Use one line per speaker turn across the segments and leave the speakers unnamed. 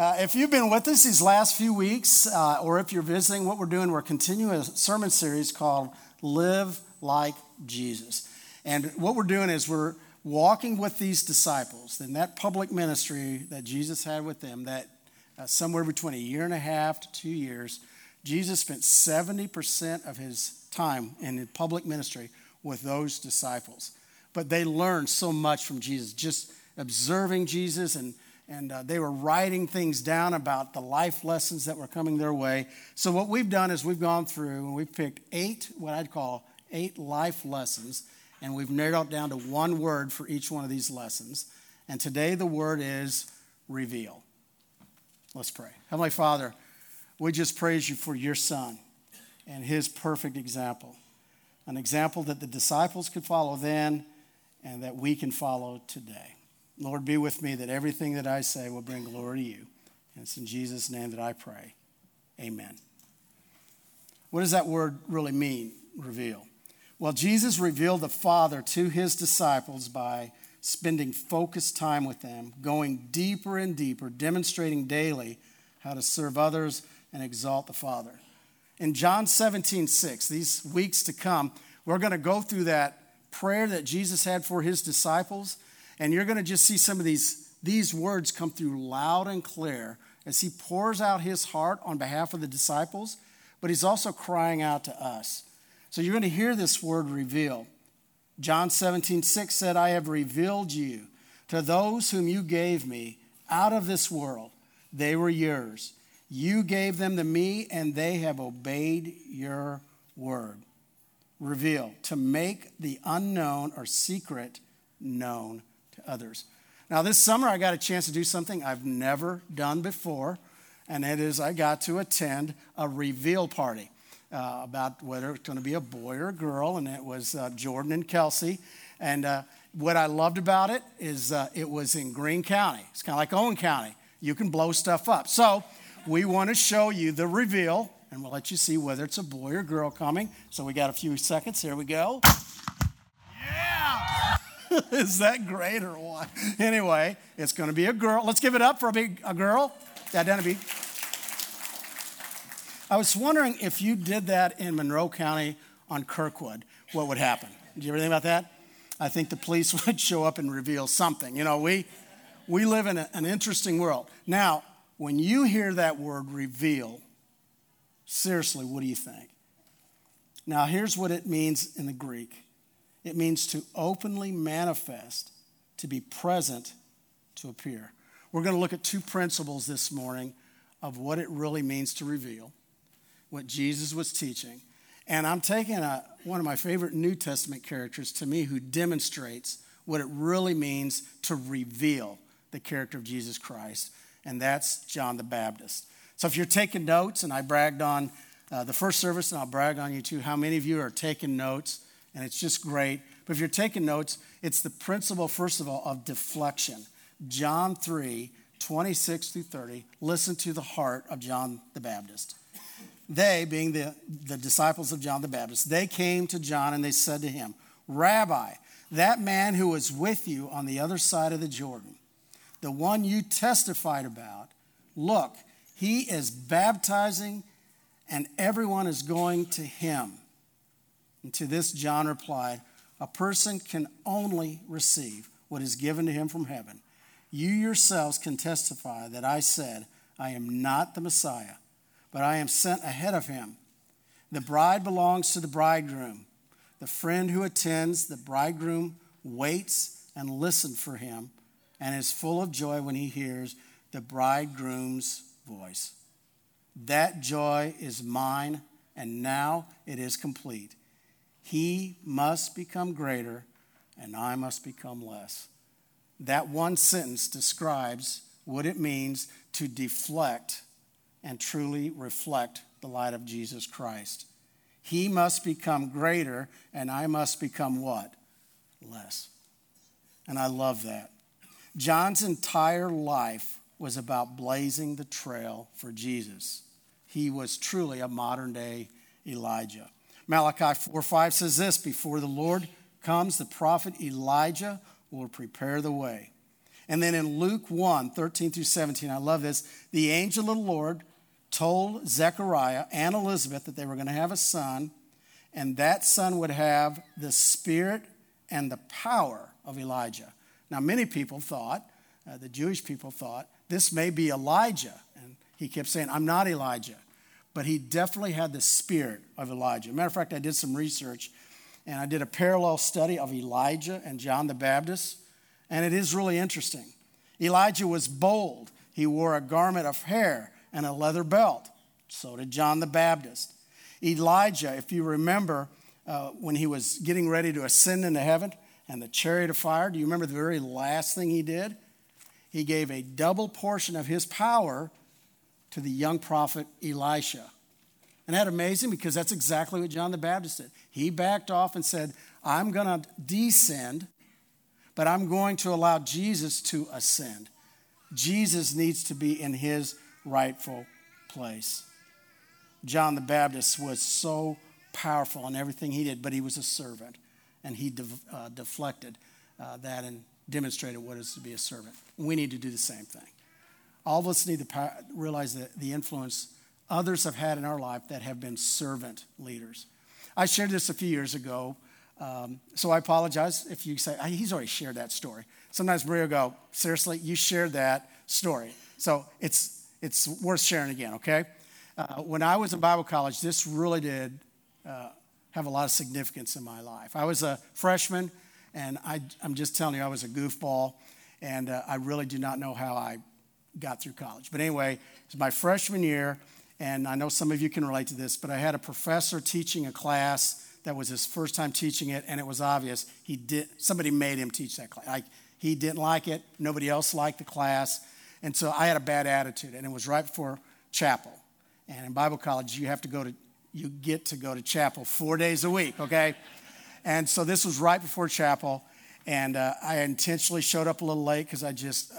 Uh, if you've been with us these last few weeks, uh, or if you're visiting, what we're doing, we're continuing a sermon series called Live Like Jesus. And what we're doing is we're walking with these disciples in that public ministry that Jesus had with them, that uh, somewhere between a year and a half to two years, Jesus spent 70% of his time in public ministry with those disciples. But they learned so much from Jesus, just observing Jesus and and uh, they were writing things down about the life lessons that were coming their way. So, what we've done is we've gone through and we've picked eight, what I'd call eight life lessons, and we've narrowed it down to one word for each one of these lessons. And today, the word is reveal. Let's pray. Heavenly Father, we just praise you for your Son and his perfect example, an example that the disciples could follow then and that we can follow today. Lord, be with me that everything that I say will bring glory to you. And it's in Jesus' name that I pray. Amen. What does that word really mean, reveal? Well, Jesus revealed the Father to his disciples by spending focused time with them, going deeper and deeper, demonstrating daily how to serve others and exalt the Father. In John 17, 6, these weeks to come, we're going to go through that prayer that Jesus had for his disciples and you're going to just see some of these, these words come through loud and clear as he pours out his heart on behalf of the disciples, but he's also crying out to us. So you're going to hear this word reveal. John 17, 6 said, I have revealed you to those whom you gave me out of this world. They were yours. You gave them to me, and they have obeyed your word. Reveal, to make the unknown or secret known others. Now, this summer, I got a chance to do something I've never done before, and it is I got to attend a reveal party uh, about whether it's going to be a boy or a girl, and it was uh, Jordan and Kelsey. And uh, what I loved about it is uh, it was in Greene County. It's kind of like Owen County. You can blow stuff up. So, we want to show you the reveal, and we'll let you see whether it's a boy or girl coming. So, we got a few seconds. Here we go. Is that great or what? Anyway, it's going to be a girl. Let's give it up for a big a girl. Yeah, Denby. I was wondering if you did that in Monroe County on Kirkwood, what would happen? Did you ever think about that? I think the police would show up and reveal something. You know, we we live in a, an interesting world. Now, when you hear that word reveal, seriously, what do you think? Now, here's what it means in the Greek. It means to openly manifest, to be present, to appear. We're going to look at two principles this morning of what it really means to reveal, what Jesus was teaching. And I'm taking a, one of my favorite New Testament characters to me who demonstrates what it really means to reveal the character of Jesus Christ, and that's John the Baptist. So if you're taking notes, and I bragged on uh, the first service, and I'll brag on you too, how many of you are taking notes? And it's just great. But if you're taking notes, it's the principle, first of all, of deflection. John 3, 26 through 30. Listen to the heart of John the Baptist. They, being the, the disciples of John the Baptist, they came to John and they said to him, Rabbi, that man who was with you on the other side of the Jordan, the one you testified about, look, he is baptizing and everyone is going to him. And to this, John replied, A person can only receive what is given to him from heaven. You yourselves can testify that I said, I am not the Messiah, but I am sent ahead of him. The bride belongs to the bridegroom. The friend who attends the bridegroom waits and listens for him and is full of joy when he hears the bridegroom's voice. That joy is mine, and now it is complete. He must become greater, and I must become less. That one sentence describes what it means to deflect and truly reflect the light of Jesus Christ. He must become greater, and I must become what? Less. And I love that. John's entire life was about blazing the trail for Jesus. He was truly a modern day Elijah. Malachi 4 5 says this Before the Lord comes, the prophet Elijah will prepare the way. And then in Luke 1 13 through 17, I love this. The angel of the Lord told Zechariah and Elizabeth that they were going to have a son, and that son would have the spirit and the power of Elijah. Now, many people thought, uh, the Jewish people thought, this may be Elijah. And he kept saying, I'm not Elijah. But he definitely had the spirit of Elijah. Matter of fact, I did some research and I did a parallel study of Elijah and John the Baptist, and it is really interesting. Elijah was bold, he wore a garment of hair and a leather belt. So did John the Baptist. Elijah, if you remember, uh, when he was getting ready to ascend into heaven and the chariot of fire, do you remember the very last thing he did? He gave a double portion of his power to the young prophet Elisha. And that amazing because that's exactly what John the Baptist did. He backed off and said, I'm going to descend, but I'm going to allow Jesus to ascend. Jesus needs to be in his rightful place. John the Baptist was so powerful in everything he did, but he was a servant, and he de- uh, deflected uh, that and demonstrated what it is to be a servant. We need to do the same thing. All of us need to realize that the influence others have had in our life that have been servant leaders. I shared this a few years ago, um, so I apologize if you say, he's already shared that story. Sometimes Marie go, seriously, you shared that story. So it's, it's worth sharing again, okay? Uh, when I was in Bible college, this really did uh, have a lot of significance in my life. I was a freshman, and I, am just telling you, I was a goofball, and uh, I really do not know how I got through college. But anyway, it was my freshman year, and I know some of you can relate to this, but I had a professor teaching a class that was his first time teaching it, and it was obvious he did. Somebody made him teach that class. Like he didn't like it. Nobody else liked the class, and so I had a bad attitude. And it was right before chapel. And in Bible college, you have to go to, you get to go to chapel four days a week. Okay, and so this was right before chapel, and uh, I intentionally showed up a little late because I just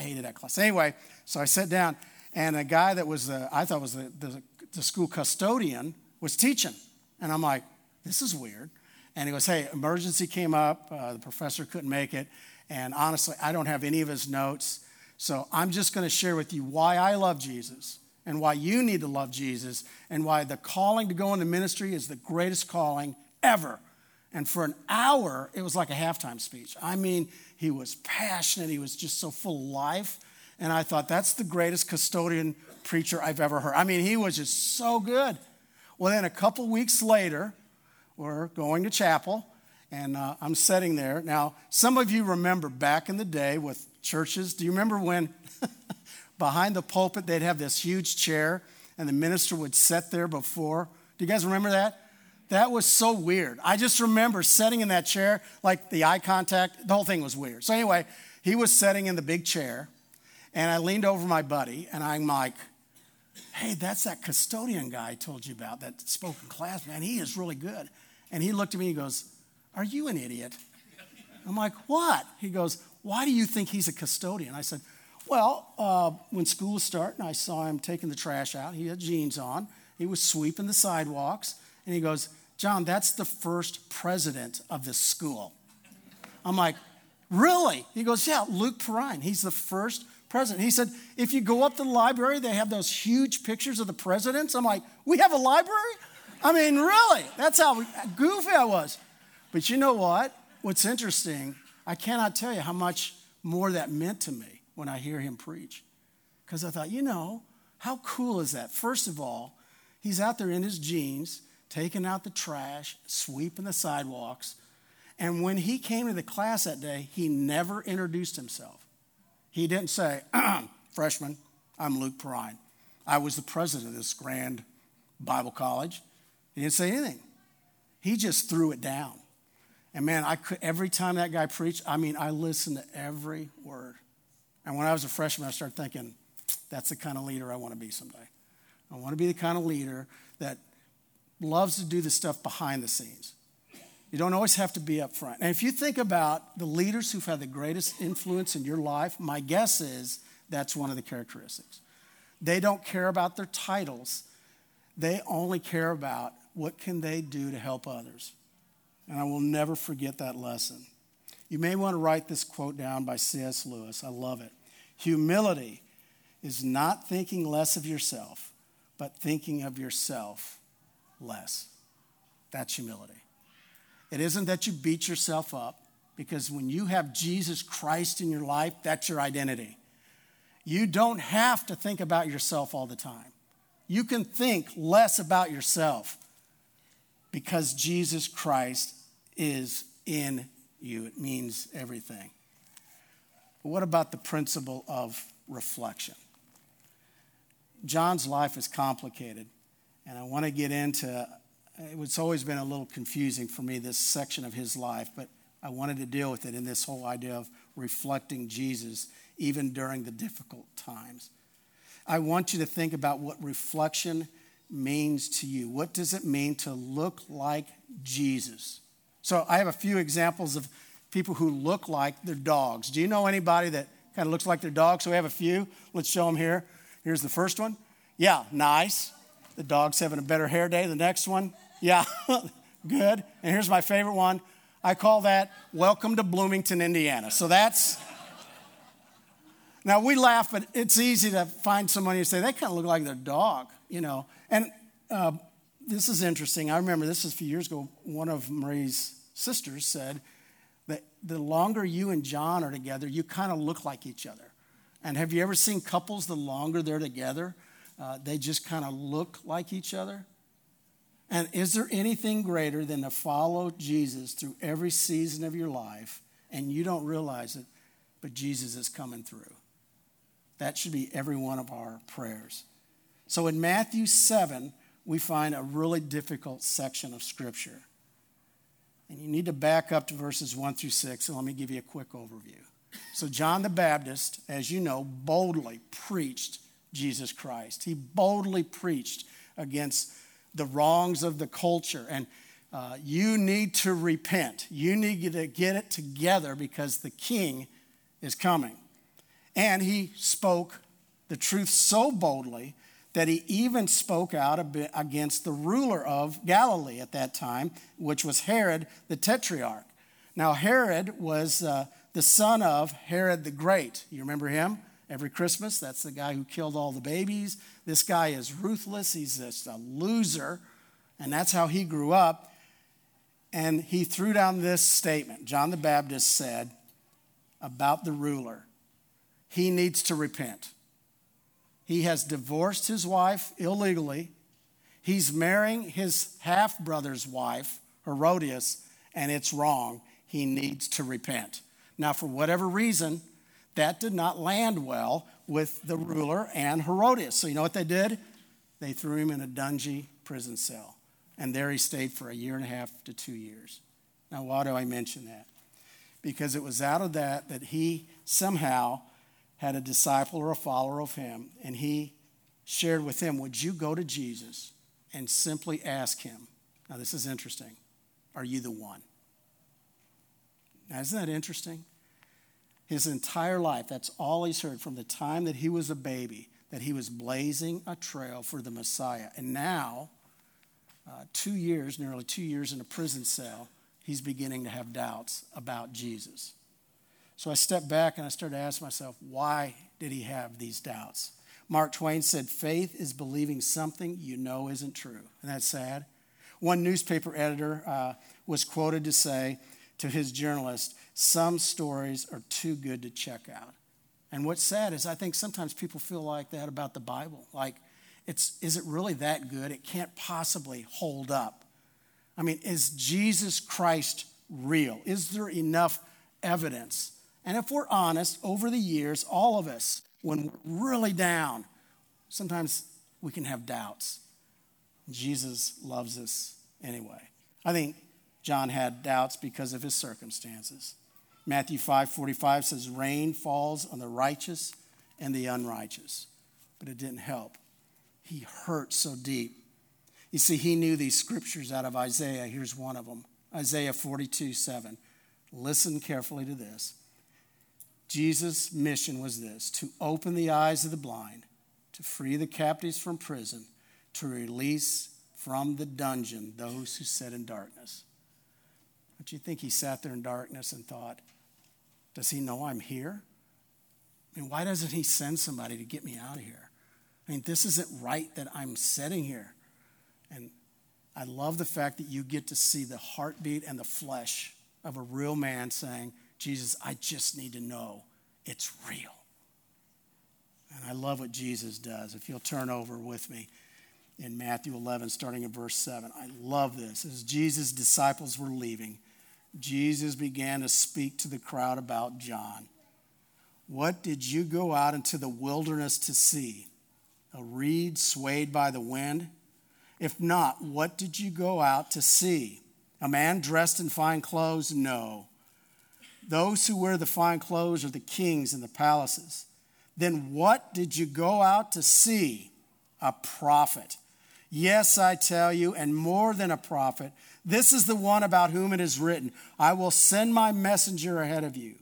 I hated that class. Anyway, so I sat down, and a guy that was the, I thought was the, the, the school custodian was teaching. And I'm like, this is weird. And he goes, hey, emergency came up. Uh, the professor couldn't make it. And honestly, I don't have any of his notes. So I'm just going to share with you why I love Jesus and why you need to love Jesus and why the calling to go into ministry is the greatest calling ever. And for an hour, it was like a halftime speech. I mean, he was passionate, he was just so full of life. And I thought, that's the greatest custodian preacher I've ever heard. I mean, he was just so good. Well, then a couple weeks later, we're going to chapel, and uh, I'm sitting there. Now, some of you remember back in the day with churches, do you remember when behind the pulpit they'd have this huge chair and the minister would sit there before? Do you guys remember that? That was so weird. I just remember sitting in that chair, like the eye contact, the whole thing was weird. So, anyway, he was sitting in the big chair, and I leaned over my buddy, and I'm like, hey, that's that custodian guy I told you about that spoken class, man. He is really good. And he looked at me and he goes, Are you an idiot? I'm like, What? He goes, Why do you think he's a custodian? I said, Well, uh, when school was starting, I saw him taking the trash out. He had jeans on, he was sweeping the sidewalks. And he goes, John, that's the first president of this school. I'm like, Really? He goes, Yeah, Luke Perrine. He's the first president. He said, if you go up to the library, they have those huge pictures of the presidents. I'm like, we have a library? I mean, really? That's how goofy I was. But you know what? What's interesting, I cannot tell you how much more that meant to me when I hear him preach. Because I thought, you know, how cool is that? First of all, he's out there in his jeans, taking out the trash, sweeping the sidewalks. And when he came to the class that day, he never introduced himself. He didn't say, uh-uh, freshman, I'm Luke Perrine. I was the president of this grand Bible college. He didn't say anything. He just threw it down. And man, I could, every time that guy preached, I mean, I listened to every word. And when I was a freshman, I started thinking, that's the kind of leader I want to be someday. I want to be the kind of leader that loves to do the stuff behind the scenes. You don't always have to be up front. And if you think about the leaders who've had the greatest influence in your life, my guess is that's one of the characteristics. They don't care about their titles. They only care about what can they do to help others. And I will never forget that lesson. You may want to write this quote down by C.S. Lewis. I love it. Humility is not thinking less of yourself, but thinking of yourself less. That's humility. It isn't that you beat yourself up, because when you have Jesus Christ in your life, that's your identity. You don't have to think about yourself all the time. You can think less about yourself because Jesus Christ is in you. It means everything. But what about the principle of reflection? John's life is complicated, and I want to get into it, it's always been a little confusing for me, this section of his life, but I wanted to deal with it in this whole idea of reflecting Jesus even during the difficult times. I want you to think about what reflection means to you. What does it mean to look like Jesus? So I have a few examples of people who look like their dogs. Do you know anybody that kind of looks like their dog? So we have a few. Let's show them here. Here's the first one. Yeah, nice. The dog's having a better hair day. The next one. Yeah, good. And here's my favorite one. I call that Welcome to Bloomington, Indiana. So that's. Now we laugh, but it's easy to find somebody and say, they kind of look like their dog, you know. And uh, this is interesting. I remember this is a few years ago. One of Marie's sisters said that the longer you and John are together, you kind of look like each other. And have you ever seen couples, the longer they're together, uh, they just kind of look like each other? And is there anything greater than to follow Jesus through every season of your life and you don't realize it, but Jesus is coming through? That should be every one of our prayers. So in Matthew 7, we find a really difficult section of Scripture. And you need to back up to verses 1 through 6, and let me give you a quick overview. So, John the Baptist, as you know, boldly preached Jesus Christ. He boldly preached against the wrongs of the culture. And uh, you need to repent. You need to get it together because the king is coming. And he spoke the truth so boldly that he even spoke out against the ruler of Galilee at that time, which was Herod the Tetrarch. Now, Herod was uh, the son of Herod the Great. You remember him? Every Christmas, that's the guy who killed all the babies. This guy is ruthless. He's just a loser. And that's how he grew up. And he threw down this statement John the Baptist said about the ruler he needs to repent. He has divorced his wife illegally. He's marrying his half brother's wife, Herodias, and it's wrong. He needs to repent. Now, for whatever reason, that did not land well with the ruler and Herodias. So, you know what they did? They threw him in a dungy prison cell. And there he stayed for a year and a half to two years. Now, why do I mention that? Because it was out of that that he somehow had a disciple or a follower of him, and he shared with him, Would you go to Jesus and simply ask him? Now, this is interesting. Are you the one? Now, isn't that interesting? His entire life, that's all he's heard from the time that he was a baby, that he was blazing a trail for the Messiah. And now, uh, two years, nearly two years in a prison cell, he's beginning to have doubts about Jesus. So I stepped back and I started to ask myself, why did he have these doubts? Mark Twain said, faith is believing something you know isn't true. And that's sad. One newspaper editor uh, was quoted to say to his journalist, some stories are too good to check out. And what's sad is I think sometimes people feel like that about the Bible. Like, it's, is it really that good? It can't possibly hold up. I mean, is Jesus Christ real? Is there enough evidence and if we're honest, over the years, all of us, when we're really down, sometimes we can have doubts. Jesus loves us anyway. I think John had doubts because of his circumstances. Matthew 5:45 says rain falls on the righteous and the unrighteous. But it didn't help. He hurt so deep. You see, he knew these scriptures out of Isaiah. Here's one of them. Isaiah 42, 7. Listen carefully to this. Jesus' mission was this to open the eyes of the blind, to free the captives from prison, to release from the dungeon those who sit in darkness. Don't you think he sat there in darkness and thought, Does he know I'm here? I mean, why doesn't he send somebody to get me out of here? I mean, this isn't right that I'm sitting here. And I love the fact that you get to see the heartbeat and the flesh of a real man saying, Jesus, I just need to know it's real. And I love what Jesus does. If you'll turn over with me in Matthew 11, starting in verse 7, I love this. As Jesus' disciples were leaving, Jesus began to speak to the crowd about John. What did you go out into the wilderness to see? A reed swayed by the wind? If not, what did you go out to see? A man dressed in fine clothes? No. Those who wear the fine clothes are the kings in the palaces. Then what did you go out to see? A prophet. Yes, I tell you, and more than a prophet. This is the one about whom it is written I will send my messenger ahead of you,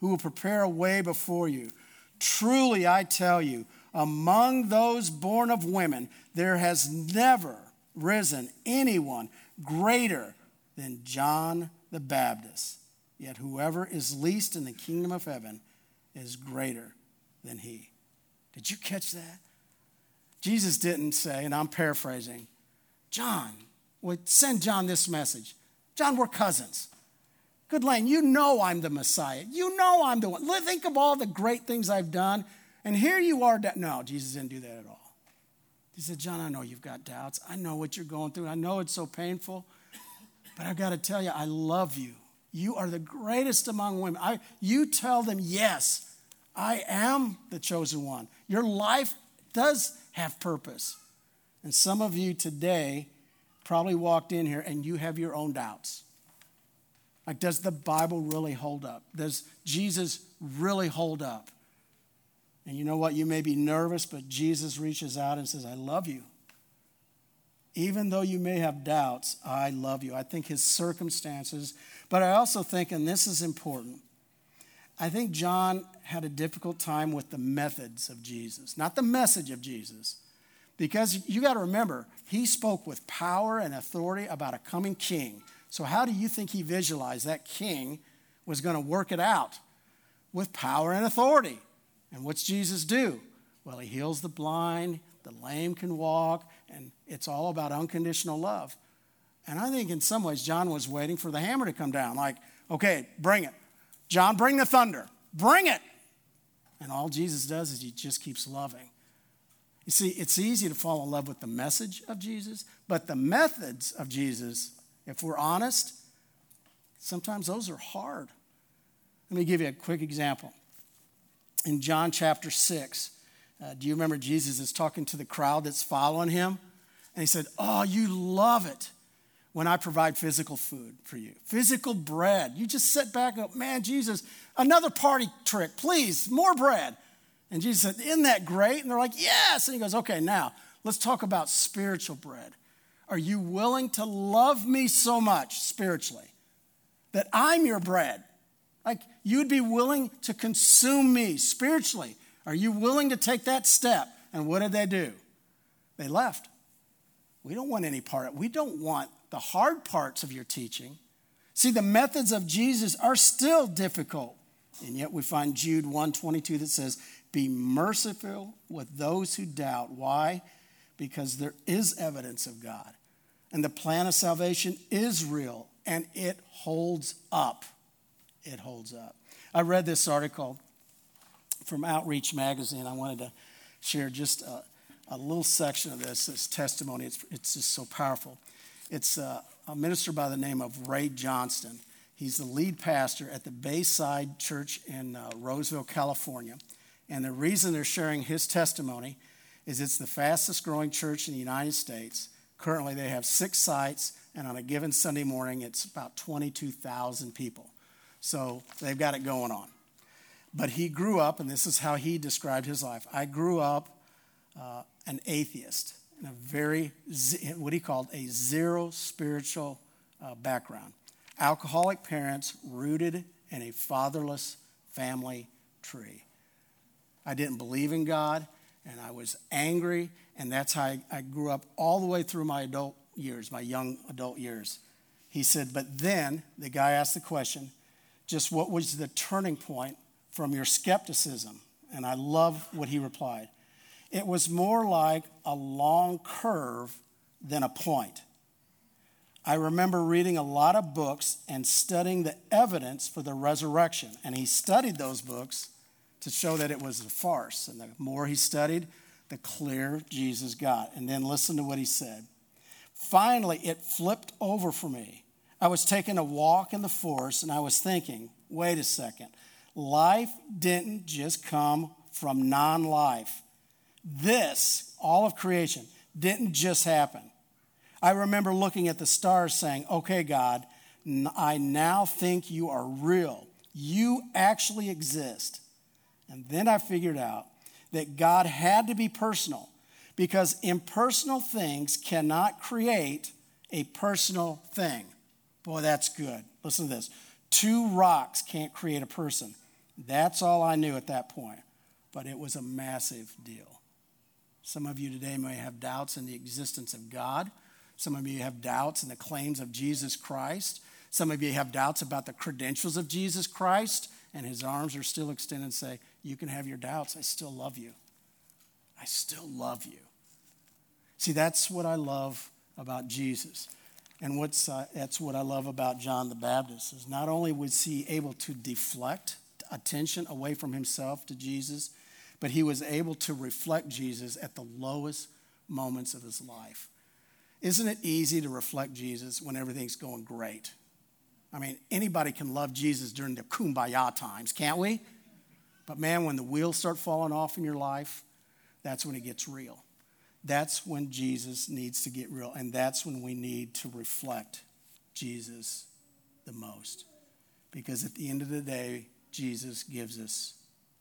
who will prepare a way before you. Truly, I tell you, among those born of women, there has never risen anyone greater than John the Baptist. Yet whoever is least in the kingdom of heaven is greater than he. Did you catch that? Jesus didn't say, and I'm paraphrasing, John, would send John this message. John, we're cousins. Good Lane, you know I'm the Messiah. You know I'm the one. Think of all the great things I've done. And here you are. No, Jesus didn't do that at all. He said, John, I know you've got doubts. I know what you're going through. I know it's so painful. But I've got to tell you, I love you. You are the greatest among women. I, you tell them, yes, I am the chosen one. Your life does have purpose. And some of you today probably walked in here and you have your own doubts. Like, does the Bible really hold up? Does Jesus really hold up? And you know what? You may be nervous, but Jesus reaches out and says, I love you. Even though you may have doubts, I love you. I think his circumstances, but I also think, and this is important, I think John had a difficult time with the methods of Jesus, not the message of Jesus. Because you got to remember, he spoke with power and authority about a coming king. So, how do you think he visualized that king was going to work it out? With power and authority. And what's Jesus do? Well, he heals the blind, the lame can walk, and it's all about unconditional love. And I think in some ways, John was waiting for the hammer to come down, like, okay, bring it. John, bring the thunder, bring it. And all Jesus does is he just keeps loving. You see, it's easy to fall in love with the message of Jesus, but the methods of Jesus, if we're honest, sometimes those are hard. Let me give you a quick example in John chapter 6. Uh, do you remember Jesus is talking to the crowd that's following him? And he said, Oh, you love it when I provide physical food for you, physical bread. You just sit back up, man, Jesus, another party trick, please, more bread. And Jesus said, Isn't that great? And they're like, Yes. And he goes, Okay, now let's talk about spiritual bread. Are you willing to love me so much spiritually that I'm your bread? Like you'd be willing to consume me spiritually. Are you willing to take that step? And what did they do? They left. We don't want any part. We don't want the hard parts of your teaching. See, the methods of Jesus are still difficult. And yet we find Jude 122 that says, Be merciful with those who doubt. Why? Because there is evidence of God. And the plan of salvation is real and it holds up it holds up. I read this article from Outreach Magazine. I wanted to share just a, a little section of this, this testimony. It's, it's just so powerful. It's a, a minister by the name of Ray Johnston. He's the lead pastor at the Bayside Church in uh, Roseville, California. And the reason they're sharing his testimony is it's the fastest growing church in the United States. Currently, they have six sites, and on a given Sunday morning, it's about 22,000 people. So they've got it going on. But he grew up, and this is how he described his life. I grew up uh, an atheist in a very, what he called a zero spiritual uh, background. Alcoholic parents rooted in a fatherless family tree. I didn't believe in God, and I was angry, and that's how I, I grew up all the way through my adult years, my young adult years. He said, but then the guy asked the question, just what was the turning point from your skepticism? And I love what he replied. It was more like a long curve than a point. I remember reading a lot of books and studying the evidence for the resurrection. And he studied those books to show that it was a farce. And the more he studied, the clearer Jesus got. And then listen to what he said. Finally, it flipped over for me. I was taking a walk in the forest and I was thinking, wait a second, life didn't just come from non life. This, all of creation, didn't just happen. I remember looking at the stars saying, okay, God, I now think you are real. You actually exist. And then I figured out that God had to be personal because impersonal things cannot create a personal thing. Boy, that's good. Listen to this two rocks can't create a person. That's all I knew at that point, but it was a massive deal. Some of you today may have doubts in the existence of God. Some of you have doubts in the claims of Jesus Christ. Some of you have doubts about the credentials of Jesus Christ, and his arms are still extended and say, You can have your doubts. I still love you. I still love you. See, that's what I love about Jesus. And what's, uh, that's what I love about John the Baptist is not only was he able to deflect attention away from himself to Jesus, but he was able to reflect Jesus at the lowest moments of his life. Isn't it easy to reflect Jesus when everything's going great? I mean, anybody can love Jesus during the kumbaya times, can't we? But man, when the wheels start falling off in your life, that's when it gets real. That's when Jesus needs to get real. And that's when we need to reflect Jesus the most. Because at the end of the day, Jesus gives us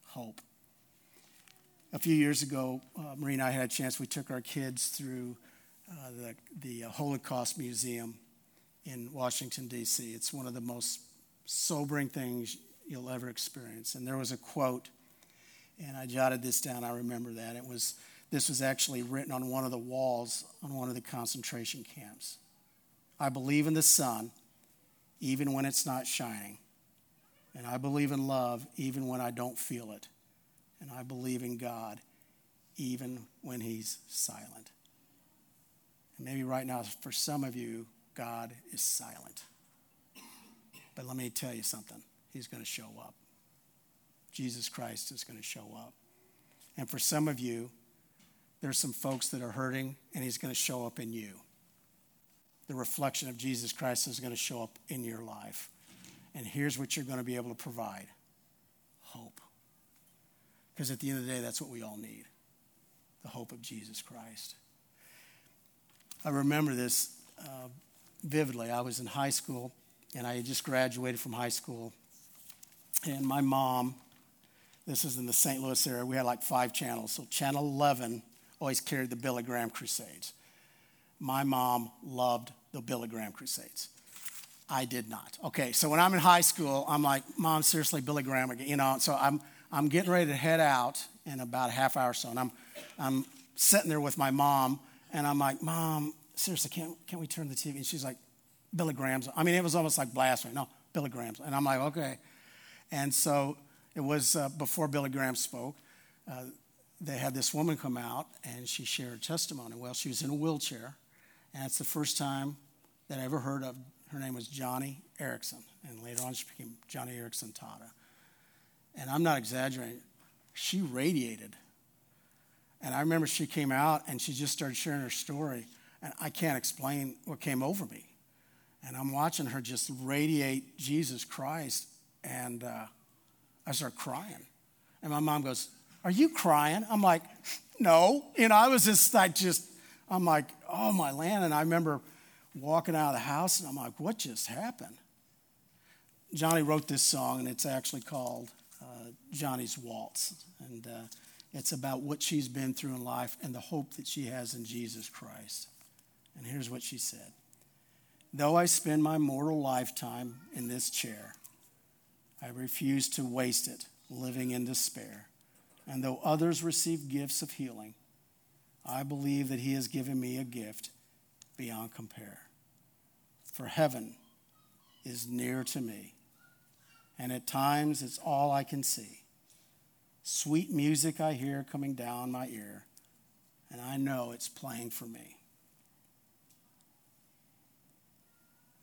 hope. A few years ago, uh, Marie and I had a chance, we took our kids through uh, the, the Holocaust Museum in Washington, D.C. It's one of the most sobering things you'll ever experience. And there was a quote, and I jotted this down, I remember that. It was, this was actually written on one of the walls on one of the concentration camps. I believe in the sun, even when it's not shining. And I believe in love, even when I don't feel it. And I believe in God, even when He's silent. And maybe right now, for some of you, God is silent. But let me tell you something He's going to show up. Jesus Christ is going to show up. And for some of you, there's some folks that are hurting, and He's going to show up in you. The reflection of Jesus Christ is going to show up in your life. And here's what you're going to be able to provide hope. Because at the end of the day, that's what we all need the hope of Jesus Christ. I remember this uh, vividly. I was in high school, and I had just graduated from high school. And my mom, this is in the St. Louis area, we had like five channels. So, Channel 11 always carried the Billy Graham Crusades. My mom loved the Billy Graham Crusades. I did not. Okay, so when I'm in high school, I'm like, Mom, seriously, Billy Graham again, you know. So I'm I'm getting ready to head out in about a half hour or so, and I'm I'm sitting there with my mom, and I'm like, Mom, seriously, can't can't we turn the TV? And she's like, Billy Graham's. I mean, it was almost like blasphemy. No, Billy Graham's, and I'm like, okay. And so it was uh, before Billy Graham spoke. Uh, they had this woman come out, and she shared testimony. Well, she was in a wheelchair, and it's the first time that I ever heard of her name was Joni Eareckson, and later on she became Joni Eareckson Tada. And I'm not exaggerating, she radiated. And I remember she came out and she just started sharing her story, and I can't explain what came over me. And I'm watching her just radiate Jesus Christ, and uh, I start crying. And my mom goes, Are you crying? I'm like, No. You know, I was just like, just, I'm like, Oh my land. And I remember walking out of the house, and I'm like, what just happened? Joni wrote this song, and it's actually called uh, Joni's Waltz. And uh, it's about what she's been through in life and the hope that she has in Jesus Christ. And here's what she said Though I spend my mortal lifetime in this chair, I refuse to waste it living in despair. And though others receive gifts of healing, I believe that He has given me a gift beyond compare. For heaven is near to me, and at times it's all I can see. Sweet music I hear coming down my ear, and I know it's playing for me.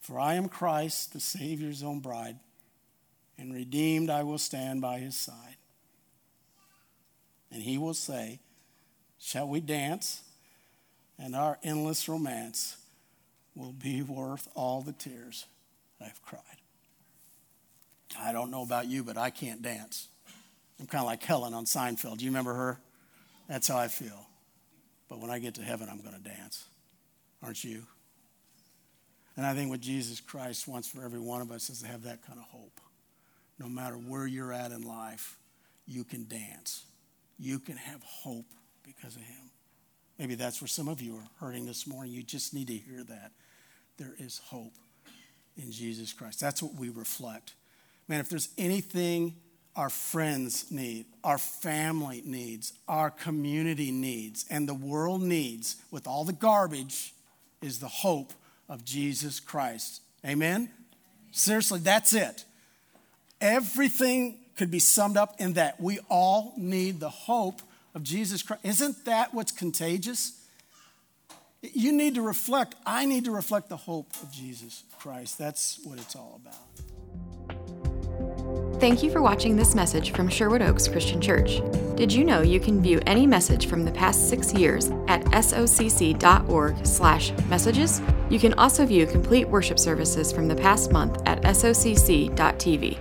For I am Christ, the Savior's own bride, and redeemed I will stand by his side. And he will say, Shall we dance? And our endless romance will be worth all the tears I've cried. I don't know about you, but I can't dance. I'm kind of like Elaine on Seinfeld. Do you remember her? That's how I feel. But when I get to heaven, I'm going to dance. Aren't you? And I think what Jesus Christ wants for every one of us is to have that kind of hope. No matter where you're at in life, you can dance. You can have hope because of Him. Maybe that's where some of you are hurting this morning. You just need to hear that. There is hope in Jesus Christ. That's what we reflect. Man, if there's anything our friends need, our family needs, our community needs, and the world needs with all the garbage is the hope of Jesus Christ. Amen? Seriously, that's it. Everything could be summed up in that. We all need the hope of Jesus Christ. Isn't that what's contagious? You need to reflect, I need to reflect the hope of Jesus Christ. That's what it's all about.
Thank you for watching this message from Sherwood Oaks Christian Church. Did you know you can view any message from the past six years at socc.org/messages? You can also view complete worship services from the past month at socc.tv.